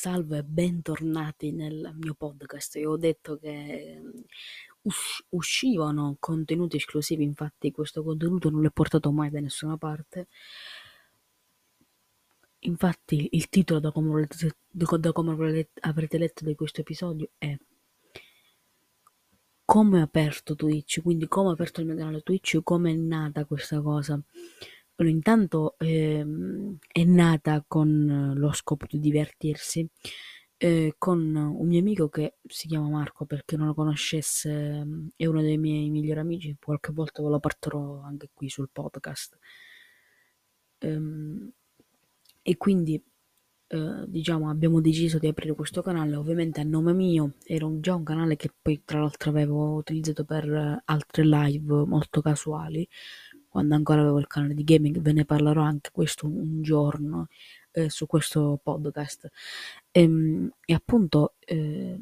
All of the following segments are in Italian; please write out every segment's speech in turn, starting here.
Salve e bentornati nel mio podcast. Io ho detto che us- uscivano contenuti esclusivi, infatti questo contenuto non l'ho portato mai da nessuna parte. Infatti il titolo da come, volete, da come avrete letto di questo episodio è come ho aperto Twitch, quindi come ho aperto il mio canale Twitch, come è nata questa cosa. Allora, intanto ehm, è nata con lo scopo di divertirsi eh, con un mio amico che si chiama Marco, perché non lo conoscesse, è uno dei miei migliori amici, qualche volta ve lo porterò anche qui sul podcast. Ehm, e quindi eh, diciamo abbiamo deciso di aprire questo canale. Ovviamente a nome mio era un, già un canale che poi tra l'altro avevo utilizzato per altre live molto casuali quando ancora avevo il canale di gaming ve ne parlerò anche questo un giorno eh, su questo podcast e, ehm, e appunto eh,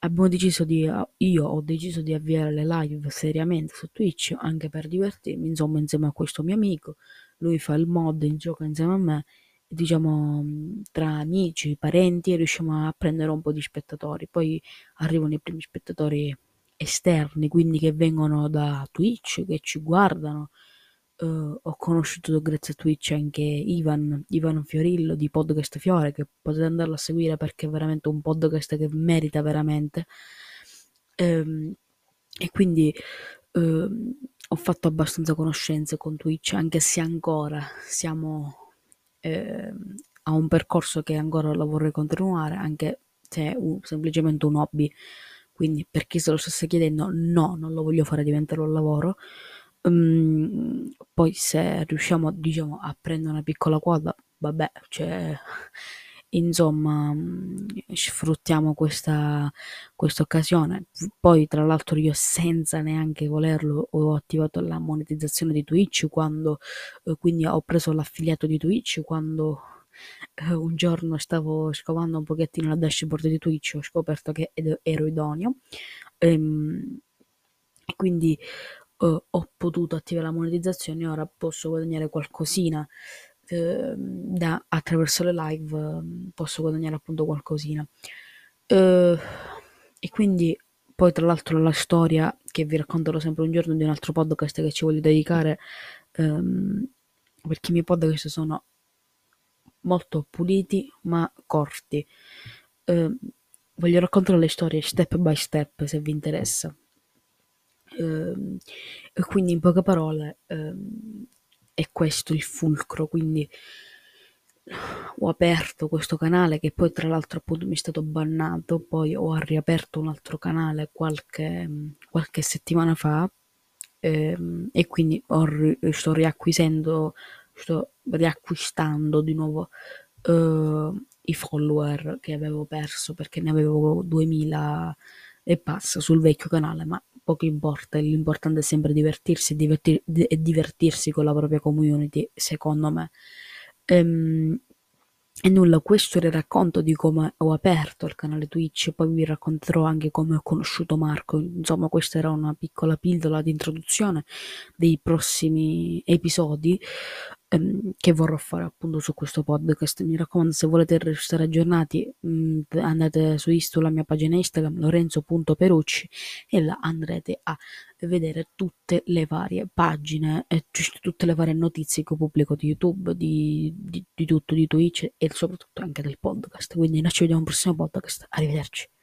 abbiamo deciso di io ho deciso di avviare le live seriamente su Twitch anche per divertirmi insomma insieme a questo mio amico lui fa il mod gioca insieme a me diciamo tra amici, parenti riusciamo a prendere un po' di spettatori. Poi arrivano i primi spettatori esterni, quindi che vengono da Twitch, che ci guardano. Uh, ho conosciuto grazie a Twitch anche Ivan, Ivan Fiorillo di Podcast Fiore, che potete andarlo a seguire perché è veramente un podcast che merita veramente. Um, e quindi uh, ho fatto abbastanza conoscenze con Twitch, anche se ancora siamo eh, a un percorso che ancora la vorrei continuare, anche se è un, semplicemente un hobby. Quindi per chi se lo stesse chiedendo, no, non lo voglio fare diventare un lavoro. Um, poi se riusciamo diciamo, a prendere una piccola quota, vabbè, cioè, insomma, mm, sfruttiamo questa, questa occasione. Poi, tra l'altro, io senza neanche volerlo ho attivato la monetizzazione di Twitch quando, eh, quindi ho preso l'affiliato di Twitch quando eh, un giorno stavo scovando un pochettino la dashboard di Twitch, ho scoperto che ero idoneo. Ehm, e quindi eh, ho potuto attivare la monetizzazione, ora posso guadagnare qualcosina eh, da, attraverso le live ehm, posso guadagnare appunto qualcosina. Eh, e quindi poi tra l'altro la storia che vi racconterò sempre un giorno di un altro podcast che ci voglio dedicare ehm, perché i miei podcast sono molto puliti ma corti. Eh, voglio raccontare le storie step by step se vi interessa. Eh, quindi in poche parole ehm, è questo il fulcro, quindi ho aperto questo canale che poi tra l'altro appunto mi è stato bannato, poi ho riaperto un altro canale qualche, qualche settimana fa ehm, e quindi ho, sto riacquisendo, sto riacquistando di nuovo eh, i follower che avevo perso perché ne avevo 2000 e passa sul vecchio canale, ma poco importa, l'importante è sempre divertirsi e, divertir- e divertirsi con la propria community, secondo me. Ehm, e nulla, questo era il racconto di come ho aperto il canale Twitch, poi vi racconterò anche come ho conosciuto Marco. Insomma, questa era una piccola pillola di introduzione dei prossimi episodi ehm, che vorrò fare appunto su questo podcast. Mi raccomando, se volete restare aggiornati, mh, mm, andate su Isto, la mia pagina Instagram, lorenzo.perucci, e là andrete a vedere tutte le varie pagine e tutte le varie notizie che pubblico di YouTube, di, di, di tutto, di Twitch e soprattutto anche del podcast. Quindi noi ci vediamo al prossimo podcast. Arrivederci.